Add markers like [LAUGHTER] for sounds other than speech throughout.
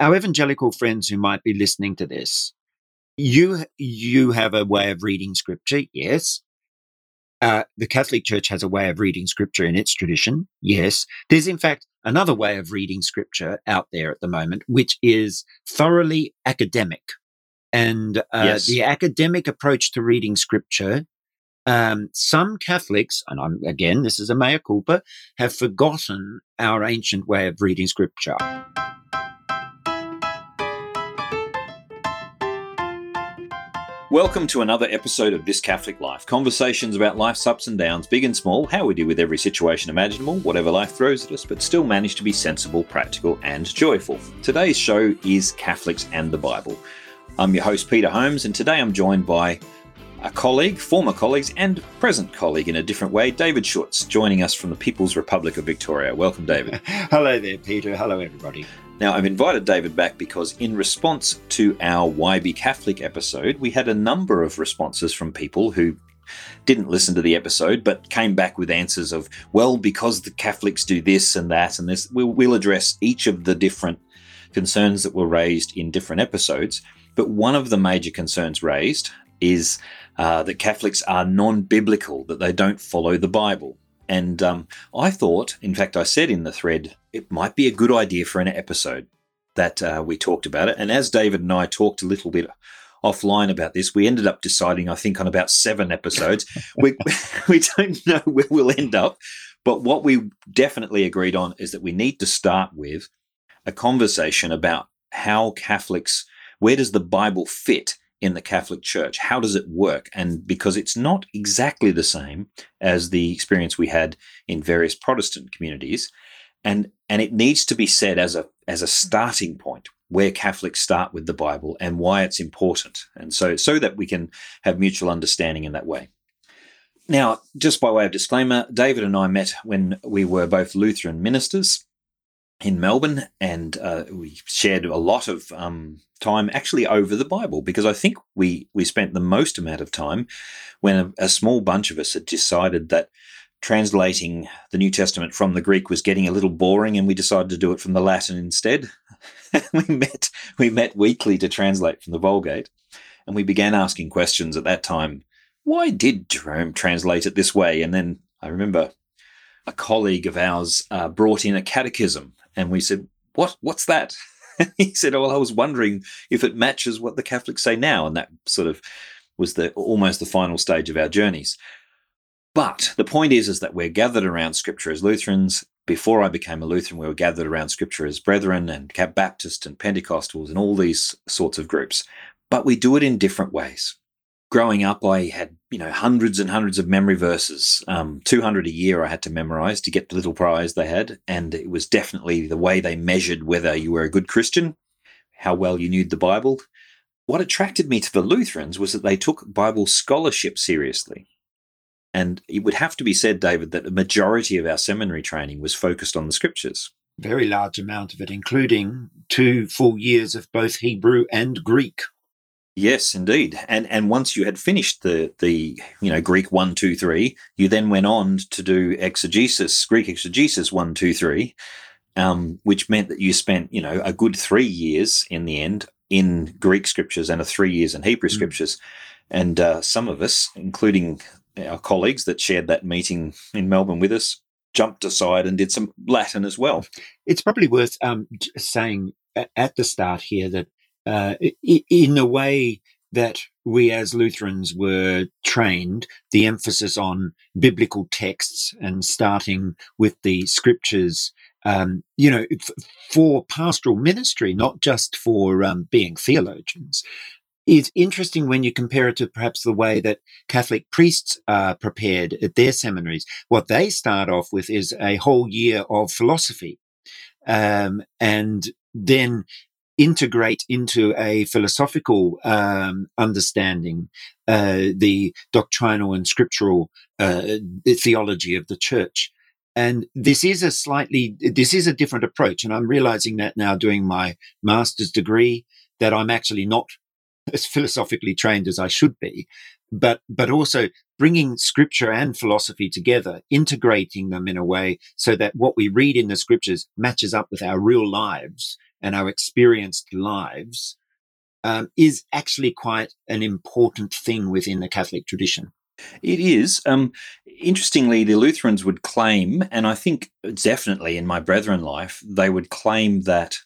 our evangelical friends who might be listening to this, you you have a way of reading scripture, yes. Uh, the Catholic Church has a way of reading scripture in its tradition, yes. There's in fact another way of reading scripture out there at the moment, which is thoroughly academic. And uh, yes. the academic approach to reading scripture um, some Catholics, and I'm, again, this is a mea culpa, have forgotten our ancient way of reading scripture. Welcome to another episode of This Catholic Life. Conversations about life's ups and downs, big and small, how we deal with every situation imaginable, whatever life throws at us, but still manage to be sensible, practical, and joyful. Today's show is Catholics and the Bible. I'm your host, Peter Holmes, and today I'm joined by a colleague, former colleagues, and present colleague in a different way, David Schutz, joining us from the People's Republic of Victoria. Welcome, David. [LAUGHS] Hello there, Peter. Hello, everybody. Now, I've invited David back because, in response to our Why Be Catholic episode, we had a number of responses from people who didn't listen to the episode but came back with answers of, well, because the Catholics do this and that and this. We'll, address each of the different concerns that were raised in different episodes. But one of the major concerns raised is uh, that Catholics are non biblical, that they don't follow the Bible. And um, I thought, in fact, I said in the thread, it might be a good idea for an episode that uh, we talked about it. And as David and I talked a little bit offline about this, we ended up deciding, I think, on about seven episodes. [LAUGHS] we, [LAUGHS] we don't know where we'll end up. But what we definitely agreed on is that we need to start with a conversation about how Catholics, where does the Bible fit in the Catholic Church? How does it work? And because it's not exactly the same as the experience we had in various Protestant communities, and and it needs to be said as a as a starting point where Catholics start with the Bible and why it's important, and so so that we can have mutual understanding in that way. Now, just by way of disclaimer, David and I met when we were both Lutheran ministers in Melbourne, and uh, we shared a lot of um, time actually over the Bible because I think we we spent the most amount of time when a, a, small bunch of us had decided that translating the New Testament from the Greek was getting a little boring, and we decided to do it from the Latin instead. [LAUGHS] we met we met weekly to translate from the Vulgate, and we began asking questions at that time. Why did Jerome translate it this way? And then I remember a colleague of ours uh, brought in a catechism, and we said, "What? What's that?" [LAUGHS] he said, "Oh, well, I was wondering if it matches what the Catholics say now," and that sort of was the almost the final stage of our journeys. But the point is, is that we're gathered around Scripture as Lutherans. Before I became a Lutheran, we were gathered around Scripture as Brethren and Baptist and Pentecostals and all these sorts of groups. But we do it in different ways growing up, I had you know hundreds and hundreds of memory verses, um, two hundred a year. I had to memorize to get the little prize they had, and it was definitely the way they measured whether you were a good Christian, how well you knew the Bible. What attracted me to the Lutherans was that they took Bible scholarship seriously. And it would have to be said, David, that the majority of our seminary training was focused on the scriptures. Very large amount of it, including two full years of both Hebrew and Greek. Yes, indeed. And and once you had finished the the you know Greek one two three, you then went on to do exegesis, Greek exegesis one two three, um, which meant that you spent you know a good three years in the end in Greek scriptures and a three years in Hebrew mm. scriptures. And uh, some of us, including our colleagues that shared that meeting in Melbourne with us, jumped aside and did some Latin as well. It's probably worth um, saying at the start here that uh, in a way that we as Lutherans were trained, the emphasis on biblical texts and starting with the scriptures, um, you know, for pastoral ministry, not just for um, being theologians. It's interesting when you compare it to perhaps the way that Catholic priests are prepared at their seminaries. What they start off with is a whole year of philosophy. Um, and then integrate into a philosophical um, understanding uh, the doctrinal and scriptural uh, theology of the church. And this is a slightly, this is a different approach. And I'm realizing that now doing my master's degree, that I'm actually not [LAUGHS] as philosophically trained as I should be, but, but also bringing scripture and philosophy together, integrating them in a way so that what we read in the scriptures matches up with our real lives and our experienced lives um, is actually quite an important thing within the Catholic tradition. It is. Um, interestingly, the Lutherans would claim, and I think definitely in my brethren life, they would claim that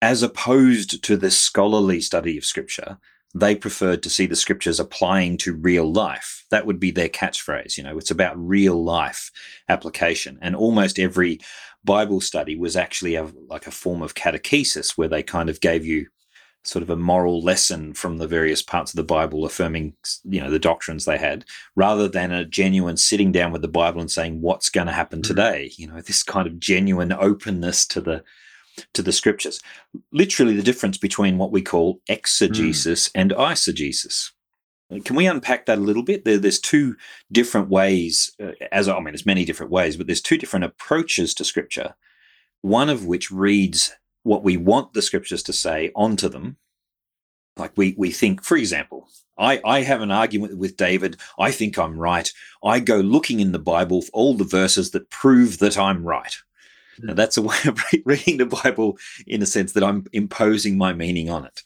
as opposed to the scholarly study of Scripture, they preferred to see the Scriptures applying to real life. That would be their catchphrase. You know, it's about real life application. And almost every Bible study was actually a, like a form of catechesis where they kind of gave you sort of a moral lesson from the various parts of the Bible affirming, you know, the doctrines they had, rather than a genuine sitting down with the Bible and saying what's going to happen mm. today. You know, this kind of genuine openness to the to the scriptures. Literally, the difference between what we call exegesis mm. and eisegesis. Can we unpack that a little bit? There, there's two different ways, uh, as I mean, there's many different ways, but there's two different approaches to scripture. One of which reads what we want the scriptures to say onto them. Like we, we think, for example, I, I have an argument with David. I think I'm right. I go looking in the Bible for all the verses that prove that I'm right. Now, that's a [LAUGHS] way of reading the Bible in a sense that I'm imposing my meaning on it,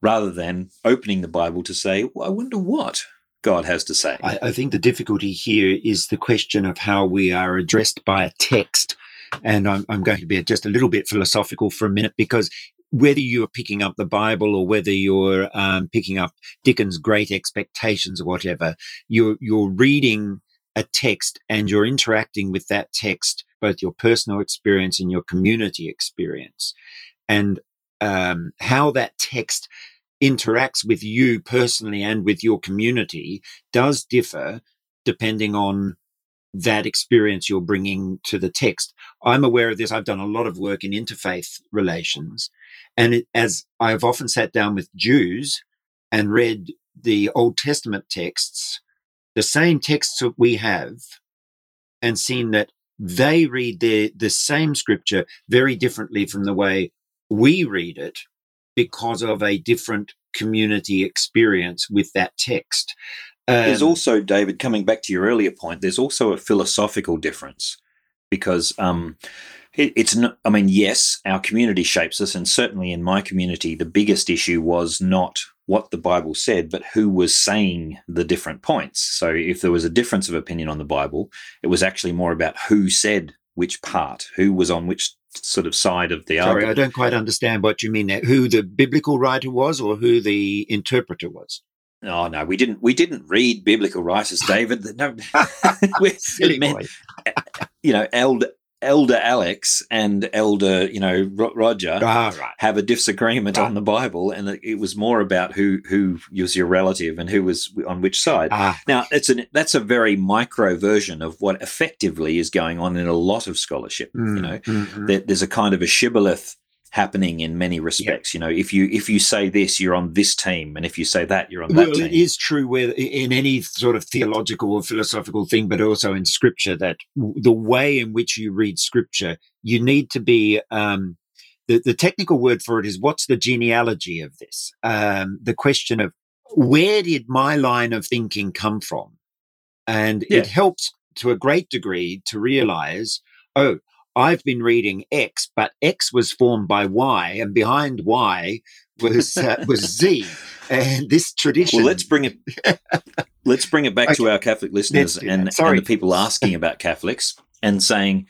rather than opening the Bible to say, well, I wonder what God has to say. I, I think the difficulty here is the question of how we are addressed by a text and I'm, I'm going to be just a little bit philosophical for a minute because whether you're picking up the Bible or whether you're um, picking up Dickens' Great Expectations or whatever, you're you're reading a text and you're interacting with that text, both your personal experience and your community experience, and um, how that text interacts with you personally and with your community does differ depending on that experience you're bringing to the text. I'm aware of this. I've done a lot of work in interfaith relations. And it, as I've often sat down with Jews and read the Old Testament texts, the same texts that we have, and seen that they read the, the same scripture very differently from the way we read it because of a different community experience with that text. Um, there's also, David, coming back to your earlier point, there's also a philosophical difference because um, it, it's not, I mean, yes, our community shapes us. And certainly in my community, the biggest issue was not what the Bible said, but who was saying the different points. So if there was a difference of opinion on the Bible, it was actually more about who said which part, who was on which sort of side of the Sorry, argument. I don't quite understand what you mean there. Who the biblical writer was or who the interpreter was? Oh no, we didn't. We didn't read biblical writers, David. [LAUGHS] No, [LAUGHS] Silly meant, you know, elder elder Alex and elder, you know, Roger ah, right. have a disagreement ah. on the Bible, and it was more about who who was your relative and who was on which side. Ah. Now, it's an that's a very micro version of what effectively is going on in a lot of scholarship. Mm, you know, mm-hmm. there, there's a kind of a shibboleth happening in many respects. You know, if you if you say this, you're on this team, and if you say that, you're on that well, team. It is true where in any sort of theological or philosophical thing, but also in scripture, that the way in which you read scripture, you need to be. Um, the, the technical word for it is what's the genealogy of this? Um, the question of where did my line of thinking come from? And yeah. it helps to a great degree to realize, oh, I've been reading X, but X was formed by Y, and behind Y was uh, was Z, [LAUGHS] and this tradition. Well, let's bring it. let's bring it back okay. to our Catholic listeners and, and the people asking about Catholics and saying,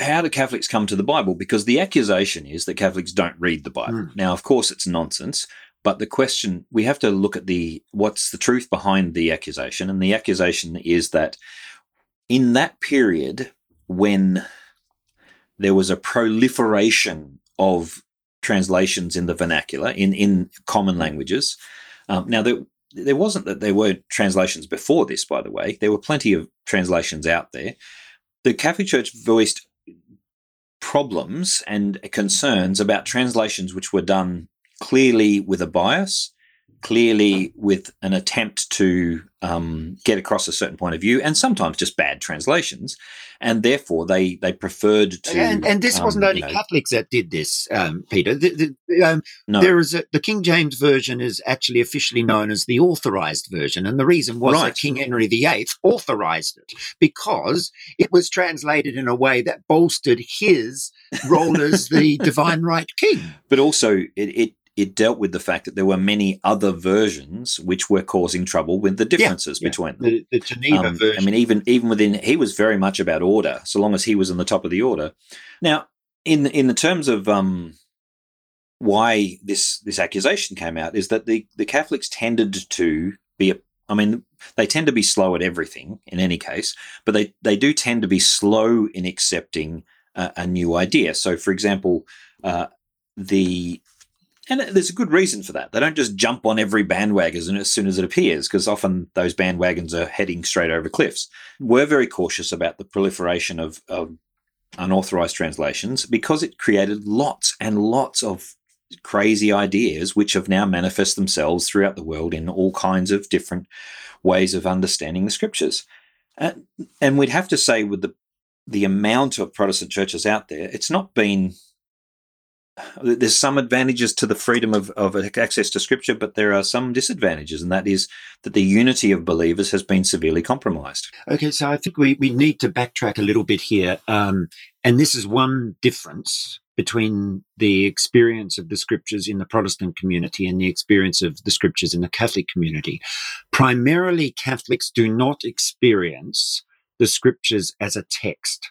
how do Catholics come to the Bible? Because the accusation is that Catholics don't read the Bible. Mm. Now, of course, it's nonsense. But the question we have to look at the what's the truth behind the accusation, and the accusation is that in that period when there was a proliferation of translations in the vernacular in in common languages. Um, now there there wasn't that there were translations before this, by the way. There were plenty of translations out there. The Catholic Church voiced problems and concerns about translations which were done clearly with a bias clearly with an attempt to um, get across a certain point of view, and sometimes just bad translations, and therefore they they preferred to. And, and this um, wasn't only you know, Catholics that did this, um, Peter. The, the, um, no, There is a, the King James version is actually officially known as the authorized version, and the reason was Right. that King Henry VIII authorized it because it was translated in a way that bolstered his role as the [LAUGHS] divine right king. but also it, it it dealt with the fact that there were many other versions which were causing trouble with the differences yeah. between them. The, the Geneva Um, version. I mean, even even within, he was very much about order, so long as he was in the top of the order. Now, in in the terms of um, why this this accusation came out, is that the the Catholics tended to be. I mean, they tend to be slow at everything in any case, but they they do tend to be slow in accepting a, a new idea. So, for example, uh, the and there's a good reason for that. They don't just jump on every bandwagon as soon as it appears, because often those bandwagons are heading straight over cliffs. We're very cautious about the proliferation of, of unauthorized translations because it created lots and lots of crazy ideas, which have now manifest themselves throughout the world in all kinds of different ways of understanding the scriptures. And, and we'd have to say, with the the amount of Protestant churches out there, it's not been there's some advantages to the freedom of, of access to scripture, but there are some disadvantages, and that is that the unity of believers has been severely compromised. Okay, so I think we, we need to backtrack a little bit here. Um, and this is one difference between the experience of the scriptures in the Protestant community and the experience of the scriptures in the Catholic community. Primarily, Catholics do not experience the scriptures as a text.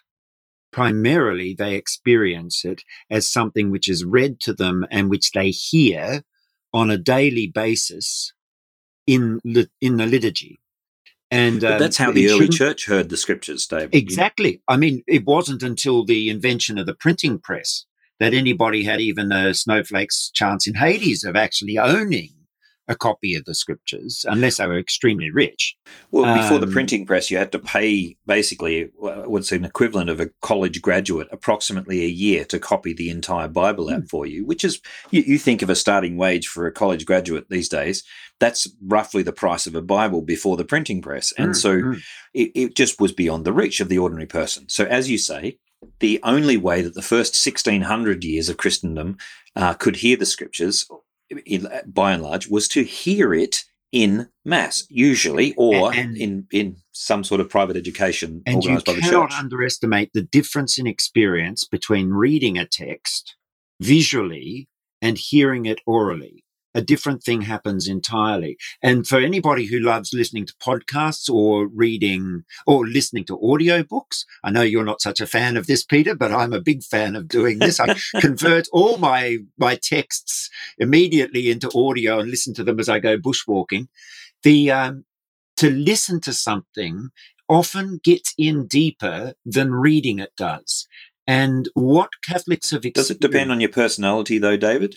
Primarily, they experience it as something which is read to them and which they hear on a daily basis in, lit- in the liturgy. And um, that's how the early church heard the scriptures, David. Exactly. I mean, it wasn't until the invention of the printing press that anybody had even a snowflake's chance in Hades of actually owning a copy of the scriptures, unless they were extremely rich. Well, before the Um, printing press, you had to pay basically what's an equivalent of a college graduate approximately a year to copy the entire Bible out for you, which is, you, you think of a starting wage for a college graduate these days, that's roughly the price of a Bible before the printing press. And Mm, so mm. it, it just was beyond the reach of the ordinary person. So, as you say, the only way that the first 1600 years of Christendom uh, could hear the scriptures, in, by and large, was to hear it in mass, usually, or And- in, in some sort of private education and you organized by the cannot underestimate the difference in experience between reading a text visually and hearing it orally. A different thing happens entirely. And for anybody who loves listening to podcasts or reading or listening to audiobooks, I know you're not such a fan of this, Peter, but I'm a big fan of doing this. I [LAUGHS] convert all my, my texts immediately into audio and listen to them as I go bushwalking. The, um, to listen to something often gets in deeper than reading it does. And what Catholics have experienced. Does it depend on your personality, though, David?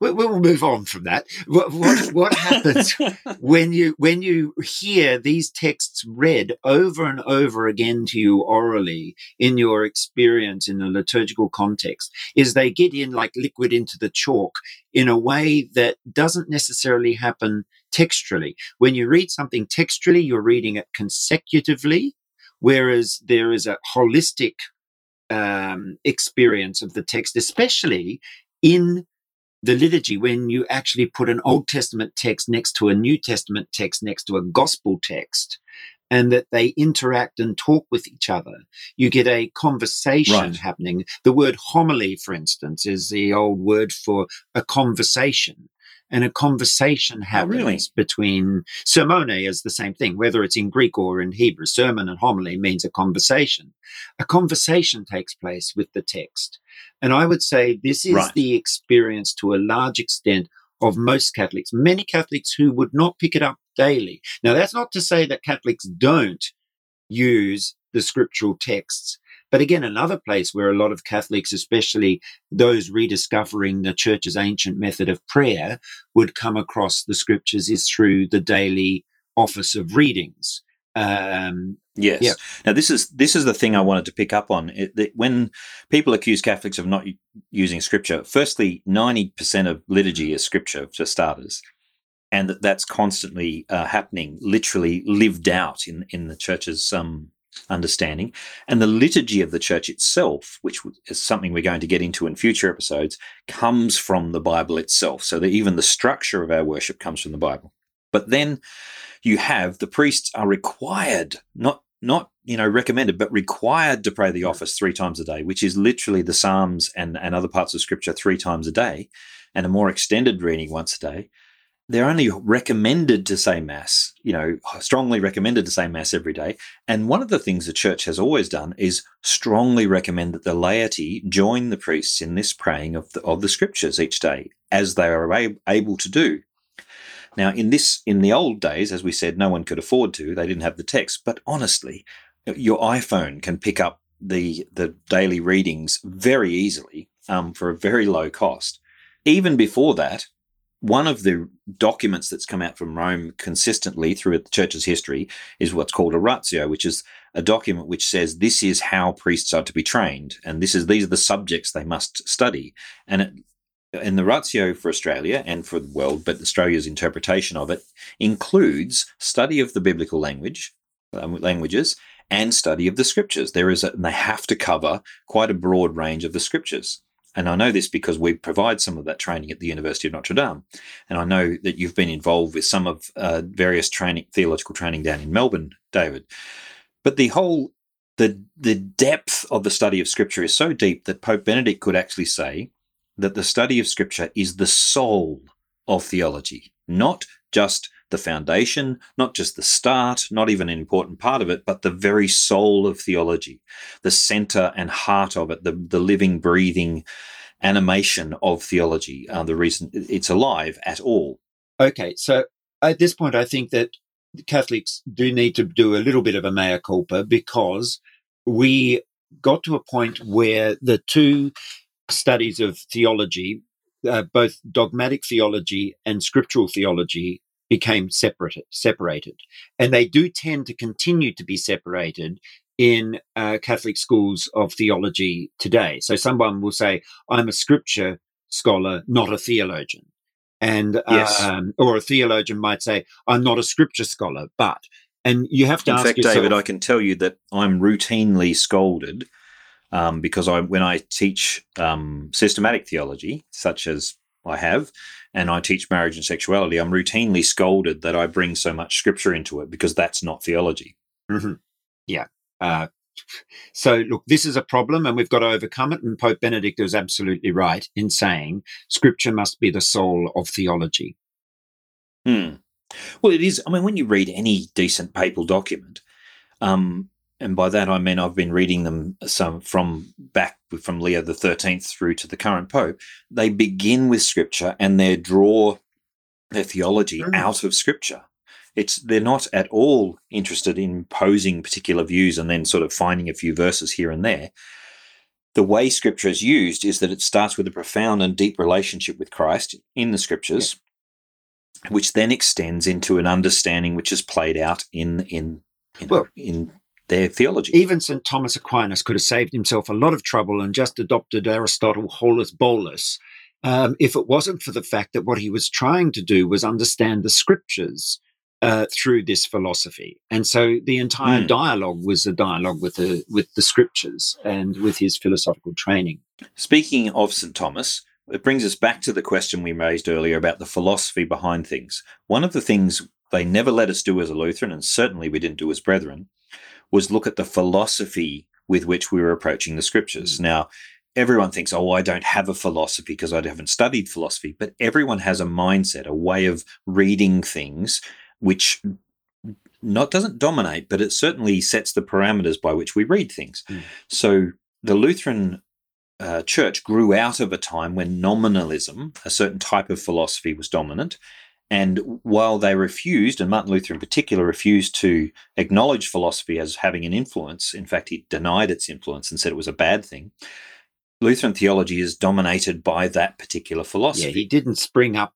We- We'll move on from that. What, what, what happens [LAUGHS] when you when you hear these texts read over and over again to you orally in your experience in a liturgical context is they get in like liquid into the chalk in a way that doesn't necessarily happen textually. When you read something textually, you're reading it consecutively, whereas there is a holistic um, experience of the text, especially in the liturgy when you actually put an Old Testament text next to a New Testament text next to a gospel text and that they interact and talk with each other. You get a conversation Right. happening. The word homily, for instance, is the old word for a conversation. And a conversation oh, happens really? between sermone is the same thing, whether it's in Greek or in Hebrew. Sermon and homily means a conversation. A conversation takes place with the text. And I would say this is Right. the experience to a large extent of most Catholics, many Catholics who would not pick it up daily. Now, that's not to say that Catholics don't use the scriptural texts. But again, another place where a lot of Catholics, especially those rediscovering the church's ancient method of prayer, would come across the scriptures is through the daily office of readings. Um, Yes. Yeah. Now this is this is the thing I wanted to pick up on. It, that when people accuse Catholics of not u- using Scripture, firstly, ninety percent of liturgy is Scripture for starters, and that that's constantly uh, happening, literally lived out in in the church's um, understanding. And the liturgy of the church itself, which is something we're going to get into in future episodes, comes from the Bible itself. So that even the structure of our worship comes from the Bible. But then you have the priests are required, not not you know recommended, but required to pray the office three times a day, which is literally the Psalms and, and other parts of Scripture three times a day, and a more extended reading once a day they're only recommended to say mass, you know, strongly recommended to say mass every day. And one of the things the church has always done is strongly recommend that the laity join the priests in this praying of the, of the scriptures each day, as they are able to do. Now, in this, in the old days, as we said, no one could afford to; they didn't have the text. But honestly, your iPhone can pick up the the daily readings very easily um, for a very low cost. Even before that, one of the documents that's come out from Rome consistently through the church's history is what's called a ratio, which is a document which says this is how priests are to be trained, and this is these are the subjects they must study. And it, in the ratio for Australia and for the world, but Australia's interpretation of it includes study of the biblical language, um, languages, and study of the scriptures. There is, a, and they have to cover quite a broad range of the scriptures. And I know this because we provide some of that training at the University of Notre Dame. And I know that you've been involved with some of uh, various training, theological training down in Melbourne, David. But the whole, the, the depth of the study of Scripture is so deep that Pope Benedict could actually say that the study of Scripture is the soul of theology, not just the foundation, not just the start, not even an important part of it, but the very soul of theology, the center and heart of it, the, the living, breathing animation of theology, uh, the reason it's alive at all. Okay, so at this point, I think that Catholics do need to do a little bit of a mea culpa because we got to a point where the two studies of theology, uh, both dogmatic theology and scriptural theology, became separate, separated. And they do tend to continue to be separated in uh, Catholic schools of theology today. So someone will say, I'm a scripture scholar, not a theologian. And, yes. um, or a theologian might say, I'm not a scripture scholar, but, and you have to in fact, yourself, David, I can tell you that I'm routinely scolded um, because I, when I teach um, systematic theology, such as I have, and I teach marriage and sexuality, I'm routinely scolded that I bring so much scripture into it because that's not theology. Mm-hmm. Yeah. Uh, so, look, this is a problem and we've got to overcome it. And Pope Benedict is absolutely right in saying scripture must be the soul of theology. Hmm. Well, it is. I mean, when you read any decent papal document, um, and by that I mean I've been reading them some from back from Leo the Thirteenth through to the current Pope. They begin with Scripture and they draw their theology mm. out of Scripture. It's they're not at all interested in posing particular views and then sort of finding a few verses here and there. The way Scripture is used is that it starts with a profound and deep relationship with Christ in the Scriptures, yeah. which then extends into an understanding which is played out in in well, in their theology. Even St. Thomas Aquinas could have saved himself a lot of trouble and just adopted Aristotle holus bolus um, if it wasn't for the fact that what he was trying to do was understand the scriptures uh, through this philosophy. And so the entire mm. dialogue was a dialogue with the with the scriptures and with his philosophical training. Speaking of St. Thomas, it brings us back to the question we raised earlier about the philosophy behind things. One of the things they never let us do as a Lutheran, and certainly we didn't do as brethren, was look at the philosophy with which we were approaching the scriptures. Mm. Now, everyone thinks, oh, I don't have a philosophy because I haven't studied philosophy, but everyone has a mindset, a way of reading things which not doesn't dominate, but it certainly sets the parameters by which we read things. Mm. So the Lutheran uh, church grew out of a time when nominalism, a certain type of philosophy, was dominant, and while they refused, and Martin Luther in particular refused to acknowledge philosophy as having an influence, in fact, he denied its influence and said it was a bad thing. Lutheran theology is dominated by that particular philosophy. Yeah, he didn't spring up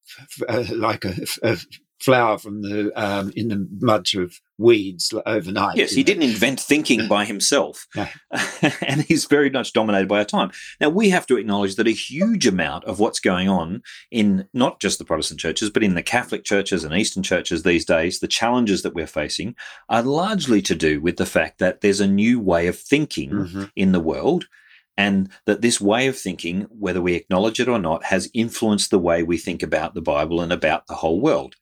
uh, like a, a flower from the um, in the bunch of weeds overnight. Yes, he didn't invent thinking by himself, [LAUGHS] No. [LAUGHS] and he's very much dominated by our time. Now we have to acknowledge that a huge amount of what's going on in not just the Protestant churches, but in the Catholic churches and Eastern churches these days, the challenges that we're facing are largely to do with the fact that there's a new way of thinking Mhm. in the world. And that this way of thinking, whether we acknowledge it or not, has influenced the way we think about the Bible and about the whole world.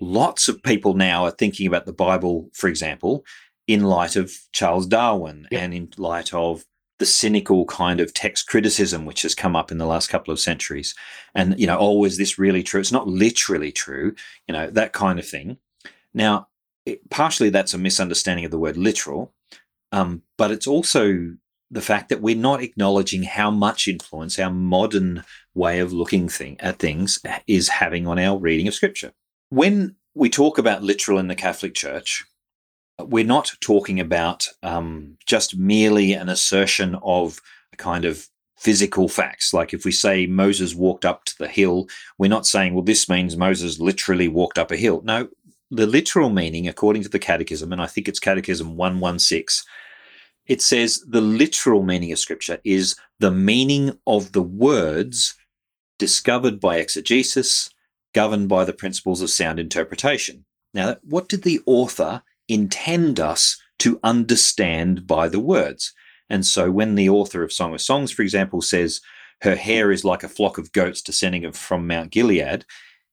Lots of people now are thinking about the Bible, for example, in light of Charles Darwin Yeah. and in light of the cynical kind of text criticism which has come up in the last couple of centuries. And, you know, oh, is this really true? It's not literally true, you know, that kind of thing. Now, it, partially that's a misunderstanding of the word literal, um, but it's also the fact that we're not acknowledging how much influence our modern way of looking thing, at things is having on our reading of Scripture. When we talk about literal in the Catholic Church, we're not talking about um, just merely an assertion of a kind of physical facts. Like if we say Moses walked up to the hill, we're not saying, well, this means Moses literally walked up a hill. No, the literal meaning, according to the Catechism, and I think it's Catechism 116, it says the literal meaning of Scripture is the meaning of the words discovered by exegesis, governed by the principles of sound interpretation. Now, what did the author intend us to understand by the words? And so, when the author of Song of Songs, for example, says, Her hair is like a flock of goats descending from Mount Gilead,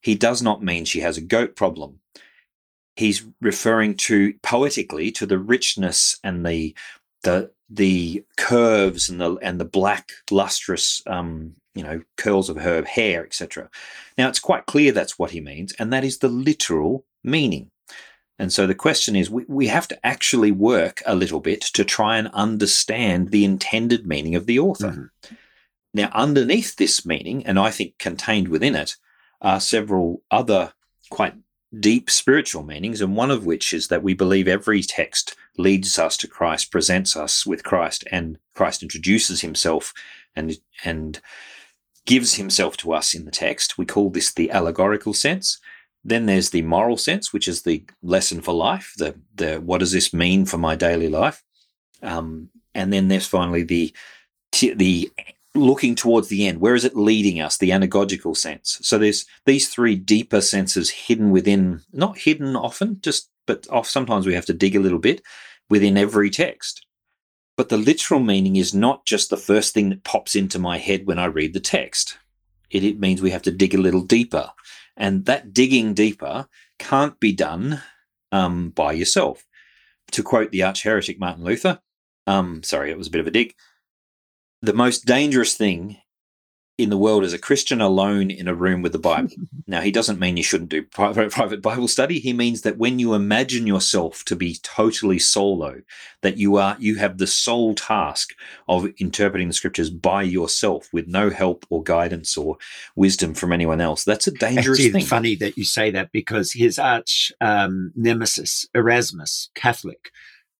he does not mean she has a goat problem. He's referring to poetically to the richness and the the the curves and the and the black lustrous um, you know curls of her hair, etc. Now it's quite clear that's what he means, and that is the literal meaning. And so the question is, we, we have to actually work a little bit to try and understand the intended meaning of the author. Mhm. Now, underneath this meaning, and I think contained within it, are several other quite deep spiritual meanings, and one of which is that we believe every text leads us to Christ, presents us with Christ, and Christ introduces himself and and gives himself to us in the text. We call this the allegorical sense. Then there's the moral sense, which is the lesson for life. The the what does this mean for my daily life? Um, and then there's finally the the looking towards the end. Where is it leading us? The anagogical sense. So there's these three deeper senses hidden within, not hidden often, just but off sometimes we have to dig a little bit within every text. But the literal meaning is not just the first thing that pops into my head when I read the text. It, it means we have to dig a little deeper. And that digging deeper can't be done um, by yourself. To quote the arch heretic Martin Luther, um, sorry, it was a bit of a dig. The most dangerous thing in the world as a Christian alone in a room with the Bible. [LAUGHS] now, he doesn't mean you shouldn't do private, private Bible study. He means that when you imagine yourself to be totally solo, that you are you have the sole task of interpreting the scriptures by yourself with no help or guidance or wisdom from anyone else. That's a dangerous Actually, thing. it's funny that you say that because his arch um, nemesis, Erasmus, Catholic,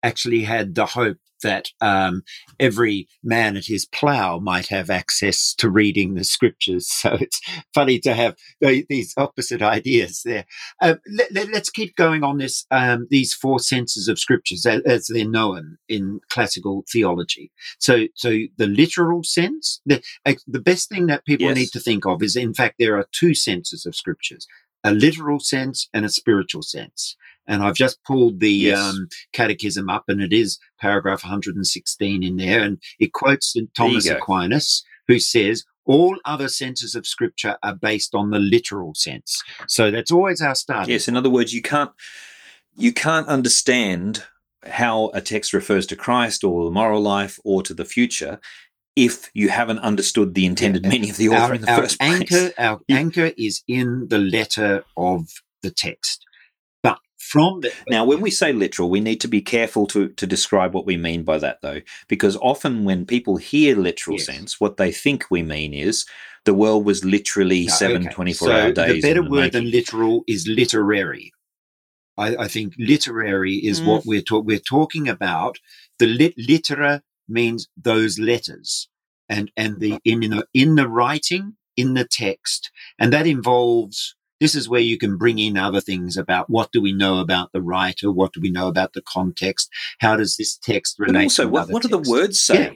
actually had the hope that um, every man at his plough might have access to reading the scriptures. [LAUGHS] So it's funny to have these opposite ideas there. Uh, let, us keep going on this. Um, these four senses of scriptures, as, as they're known in classical theology. So, so the literal sense, the uh, the best thing that people Yes. need to think of is, in fact, there are two senses of scriptures: a literal sense and a spiritual sense. And I've just pulled the Yes. um, catechism up, and it is paragraph 116 in there, and it quotes St. Thomas. Aquinas, who says all other senses of scripture are based on the literal sense. So that's always our starting. Yes, in other words, you can't you can't understand how a text refers to Christ or the moral life or to the future if you haven't understood the intended Yeah. meaning of the author our, in the first anchor, place. our anchor is in the letter of the text. From the Now, when we say literal, we need to be careful to, to describe what we mean by that, though, because often when people hear literal Yes. sense, what they think we mean is the world was literally No, seven okay. 24 so hour days. The better the word than literal is literary. I, I think literary is Mm. what we're talking. We're talking about the lit- litera means those letters, and and the in in the, in the writing in the text, and that involves this is where you can bring in other things about what do we know about the writer, what do we know about the context, how does this text relate? But also, what, what do the words say? Yeah.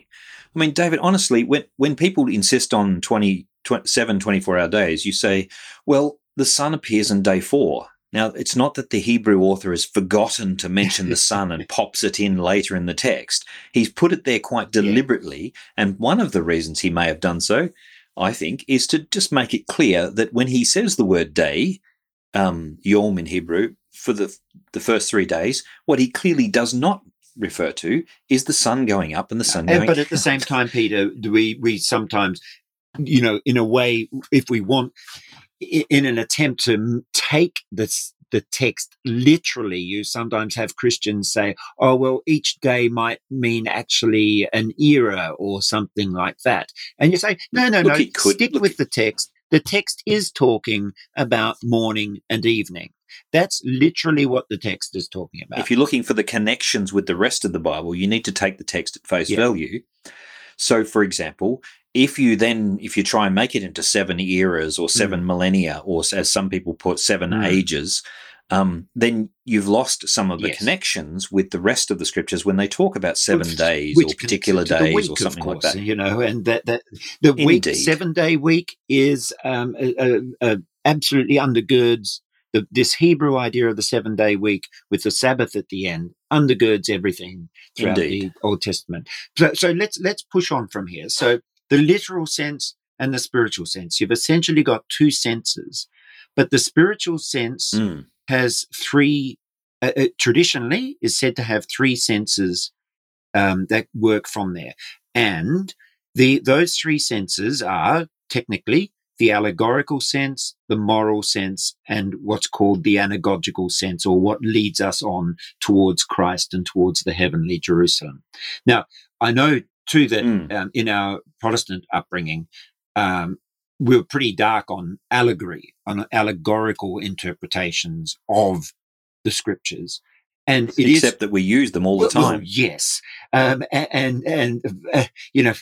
I mean, David, honestly, when when people insist on 20, 27 24 hour days, you say, well, the sun appears in day four. Now, it's not that the Hebrew author has forgotten to mention the sun and [LAUGHS] pops it in later in the text. He's put it there quite deliberately. Yeah. And one of the reasons he may have done so, I think, is to just make it clear that when he says the word day, um, yom in Hebrew, for the, the first three days, what he clearly does not refer to is the sun going up and the sun going down. But at the same time, Peter, we, we sometimes, you know, in a way, if we want, in an attempt to take this the text literally. You sometimes have christians say oh well each day might mean actually an era or something like that. And you say no no Look, no stick Look. with the text. The text is talking about morning and evening. That's literally what the text is talking about. If you're looking for the connections with the rest of the bible you need to take the text at face yeah. value. So for example if you then if you try and make it into seven eras or seven mm. millennia or as some people put seven mm. ages um, then you've lost some of the yes. connections with the rest of the scriptures when they talk about seven which, days which or particular days week, or something course, like that. You know, and that, that the Indeed. week, seven day week is um, a, a, a absolutely undergirds the, this Hebrew idea of the seven day week with the Sabbath at the end undergirds everything throughout Indeed. the Old Testament. So, so let's let's push on from here. So the literal sense and the spiritual sense. You've essentially got two senses, but the spiritual sense mm. has three. Uh, uh, traditionally, is said to have three senses um, that work from there, and the those three senses are technically the allegorical sense, the moral sense, and what's called the anagogical sense, or what leads us on towards Christ and towards the heavenly Jerusalem. Now, I know too that mm. um, in our Protestant upbringing, um, we were pretty dark on allegory, on allegorical interpretations of the scriptures. And except is, that we use them all the time. Well, yes, um, and and, uh, you know,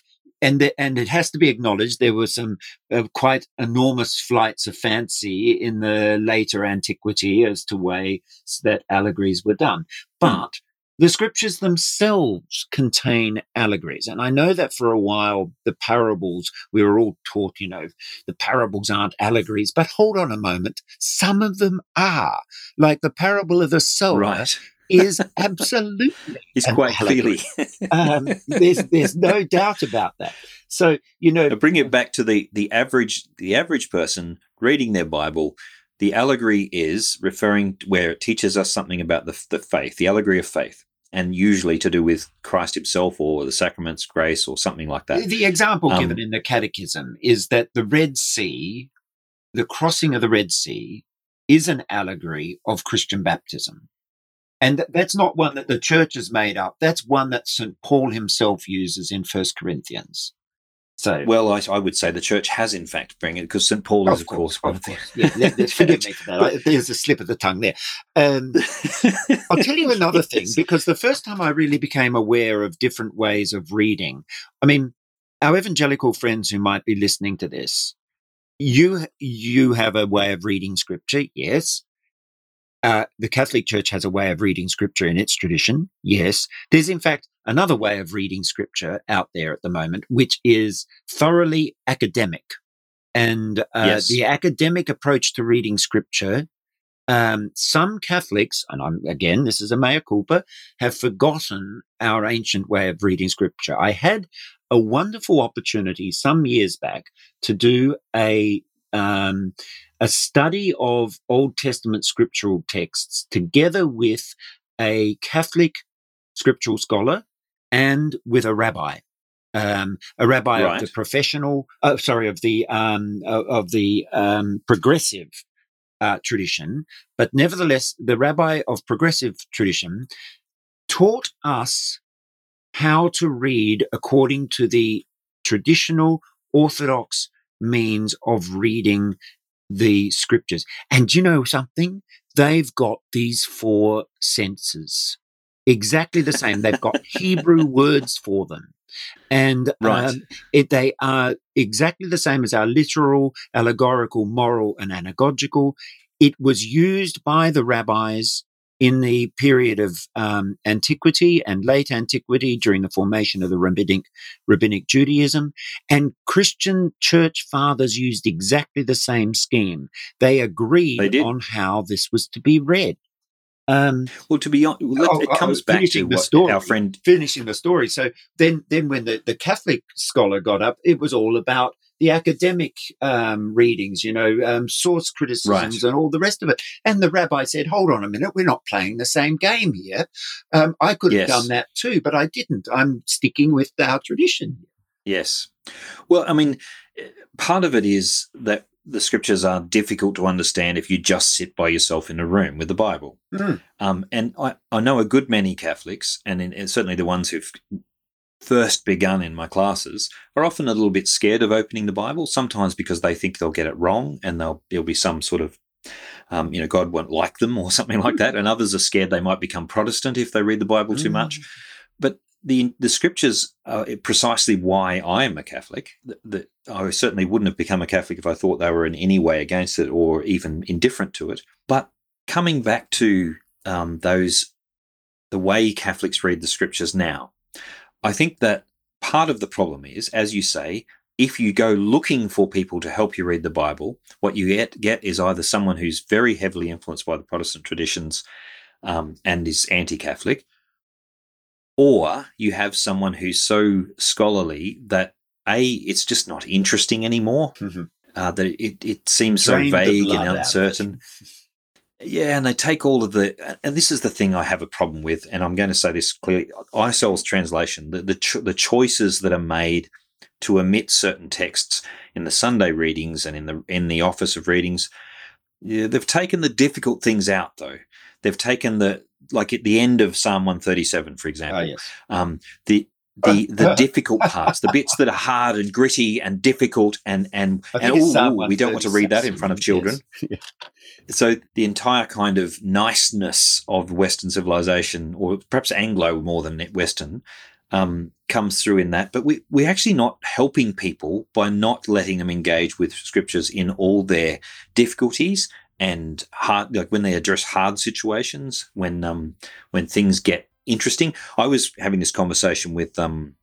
and the, and it has to be acknowledged there were some uh, quite enormous flights of fancy in the later antiquity as to ways that allegories were done, hmm. but the scriptures themselves contain allegories. And I know that for a while, the parables, we were all taught, you know, the parables aren't allegories, but hold on a moment. Some of them are. Like the parable of the sower right. is [LAUGHS] absolutely. It's quite clearly. um, there's, [LAUGHS] there's no doubt about that. So, you know. bring it back to the, the average, the average person reading their Bible the allegory is referring where it teaches us something about the, the faith, the allegory of faith and usually to do with Christ himself or the sacraments, grace, or something like that. The example um, given in the Catechism is that the Red Sea, the crossing of the Red Sea, is an allegory of Christian baptism. And that's not one that the church has made up. That's one that St. Paul himself uses in First Corinthians. So, well, I, I, would say the church has in fact bring it because St. Paul is, of course, course, of course. Yeah, [LAUGHS] forgive me for that. There's a slip of the tongue there. Um, I'll tell you [LAUGHS] another thing because the first time I really became aware of different ways of reading, I mean, our evangelical friends who might be listening to this, you you have a way of reading scripture, yes. Uh, the Catholic Church has a way of reading scripture in its tradition. Yes. There's, in fact, another way of reading scripture out there at the moment, which is thoroughly academic. And uh, yes. the academic approach to reading scripture, um, some Catholics, and I'm again, this is a mea culpa, have forgotten our ancient way of reading scripture. I had a wonderful opportunity some years back to do a um, a study of Old Testament scriptural texts together with a Catholic scriptural scholar and with a rabbi. Um, a rabbi right. of the professional, uh, sorry, of the um, of the um, progressive uh, tradition, but nevertheless, the rabbi of progressive tradition taught us how to read according to the traditional Orthodox means of reading the scriptures. And you know something? They've got these four senses exactly the same. They've got Hebrew words for them. And Right. um, it, they are exactly the same as our literal, allegorical, moral, and anagogical. It was used by the rabbis in the period of um, antiquity and late antiquity during the formation of the rabbinic, rabbinic Judaism. And Christian church fathers used exactly the same scheme. They agreed They on how this was to be read. Um, Well, to be honest, Oh, it oh, comes back to the what story. our friend. finishing the story. So then, then when the, the Catholic scholar got up, it was all about the academic um, readings, you know, um, source criticisms and all the rest of it. And the rabbi said, "Hold on a minute, we're not playing the same game here. Um, I could have Yes. done that too, but I didn't. I'm sticking with our tradition." Yes. Well, I mean, eh, part of it is that the scriptures are difficult to understand if you just sit by yourself in a room with the Bible. Mm. Um, and I, I know a good many Catholics, and, in, and certainly the ones who've first begun in my classes, are often a little bit scared of opening the Bible. Sometimes because they think they'll get it wrong, and they'll there'll be some sort of um, you know, God won't like them or [LAUGHS] something like that. And others are scared they might become Protestant if they read the Bible too much. But the the scriptures are precisely why I am a Catholic. That, I certainly wouldn't have become a Catholic if I thought they were in any way against it or even indifferent to it. But coming back to um, those, the way Catholics read the scriptures now, I think that part of the problem is, as you say, if you go looking for people to help you read the Bible, what you get, get is either someone who's very heavily influenced by the Protestant traditions um, and is anti Catholic, or you have someone who's so scholarly that A, it's just not interesting anymore, Mhm. uh, that it, it seems so Drained vague and out of it. uncertain. Yeah, and they take all of the, and this is the thing I have a problem with, and I'm going to say this clearly. ICEL's translation, the the, cho- the choices that are made to omit certain texts in the Sunday readings and in the in the Office of Readings, yeah, they've taken the difficult things out though. They've taken the like at the end of Psalm 137, for example, Oh yes. um, the the the [LAUGHS] difficult parts, the bits that are hard and gritty and difficult, and and and ooh, ooh, we don't want to read that in front of children. [LAUGHS] yes. So the entire kind of niceness of Western civilization, or perhaps Anglo more than Western, um, comes through in that. But we we're actually not helping people by not letting them engage with scriptures in all their difficulties and hard, like when they address hard situations, when um when things get interesting. I was having this conversation with um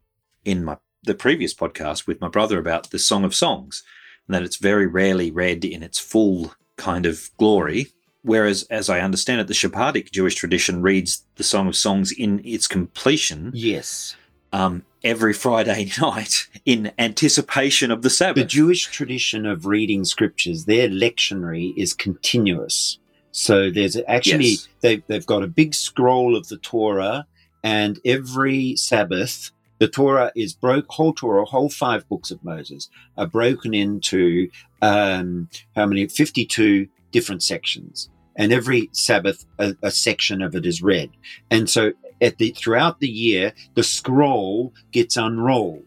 in my the previous podcast with my brother about the Song of Songs, and that it's very rarely read in its full kind of glory. Whereas, as I understand it, the Sephardic Jewish tradition reads the Song of Songs in its completion Yes. um, every Friday [LAUGHS] night in anticipation of the Sabbath. The Jewish tradition of reading scriptures, their lectionary is continuous. So there's actually Yes. they've they've got a big scroll of the Torah, and every Sabbath the Torah is broke. Whole Torah, whole five books of Moses are broken into um, how many? Fifty-two different sections, and every Sabbath a, a section of it is read. And so at the throughout the year, the scroll gets unrolled,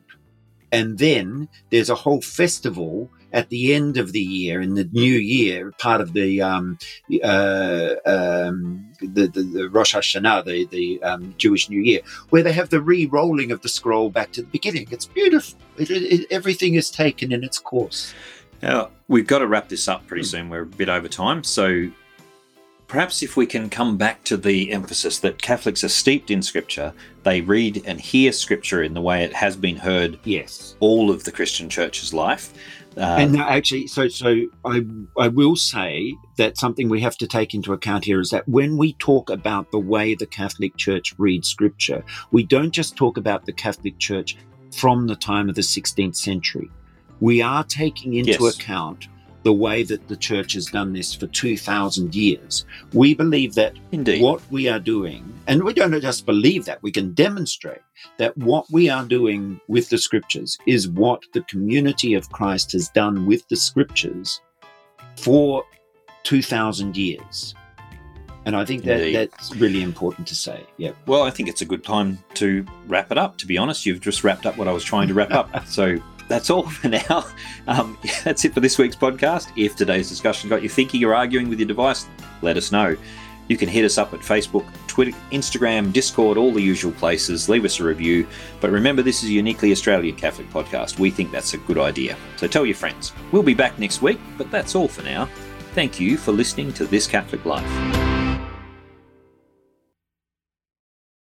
and then there's a whole festival at the end of the year in the new year, part of the um, uh, um, the, the, the Rosh Hashanah, the the um, Jewish New Year, where they have the re-rolling of the scroll back to the beginning. It's beautiful. It, it, everything is taken in its course. Now, we've got to wrap this up pretty soon. We're a bit over time. So perhaps if we can come back to the emphasis that Catholics are steeped in Scripture, they read and hear Scripture in the way it has been heard Yes. all of the Christian church's life. Uh, and actually so so I I will say that something we have to take into account here is that when we talk about the way the Catholic Church reads scripture, we don't just talk about the Catholic Church from the time of the 16th century. We are taking into Yes. account the way that the church has done this for 2000 years. We believe that indeed. what we are doing, and we don't just believe that, we can demonstrate that what we are doing with the scriptures is what the community of Christ has done with the scriptures for 2,000 years. And I think that Indeed. that's really important to say. Yeah. Well, I think it's a good time to wrap it up. To be honest, you've just wrapped up what I was trying to wrap up. [LAUGHS] So that's all for now. Um, [LAUGHS] that's it for this week's podcast. If today's discussion got you thinking or arguing with your device, let us know. You can hit us up at Facebook, Twitter, Twitter, Instagram, Discord, all the usual places. Leave us a review. But remember, this is a uniquely Australian Catholic podcast. We think that's a good idea. So tell your friends. We'll be back next week, but that's all for now. Thank you for listening to This Catholic Life.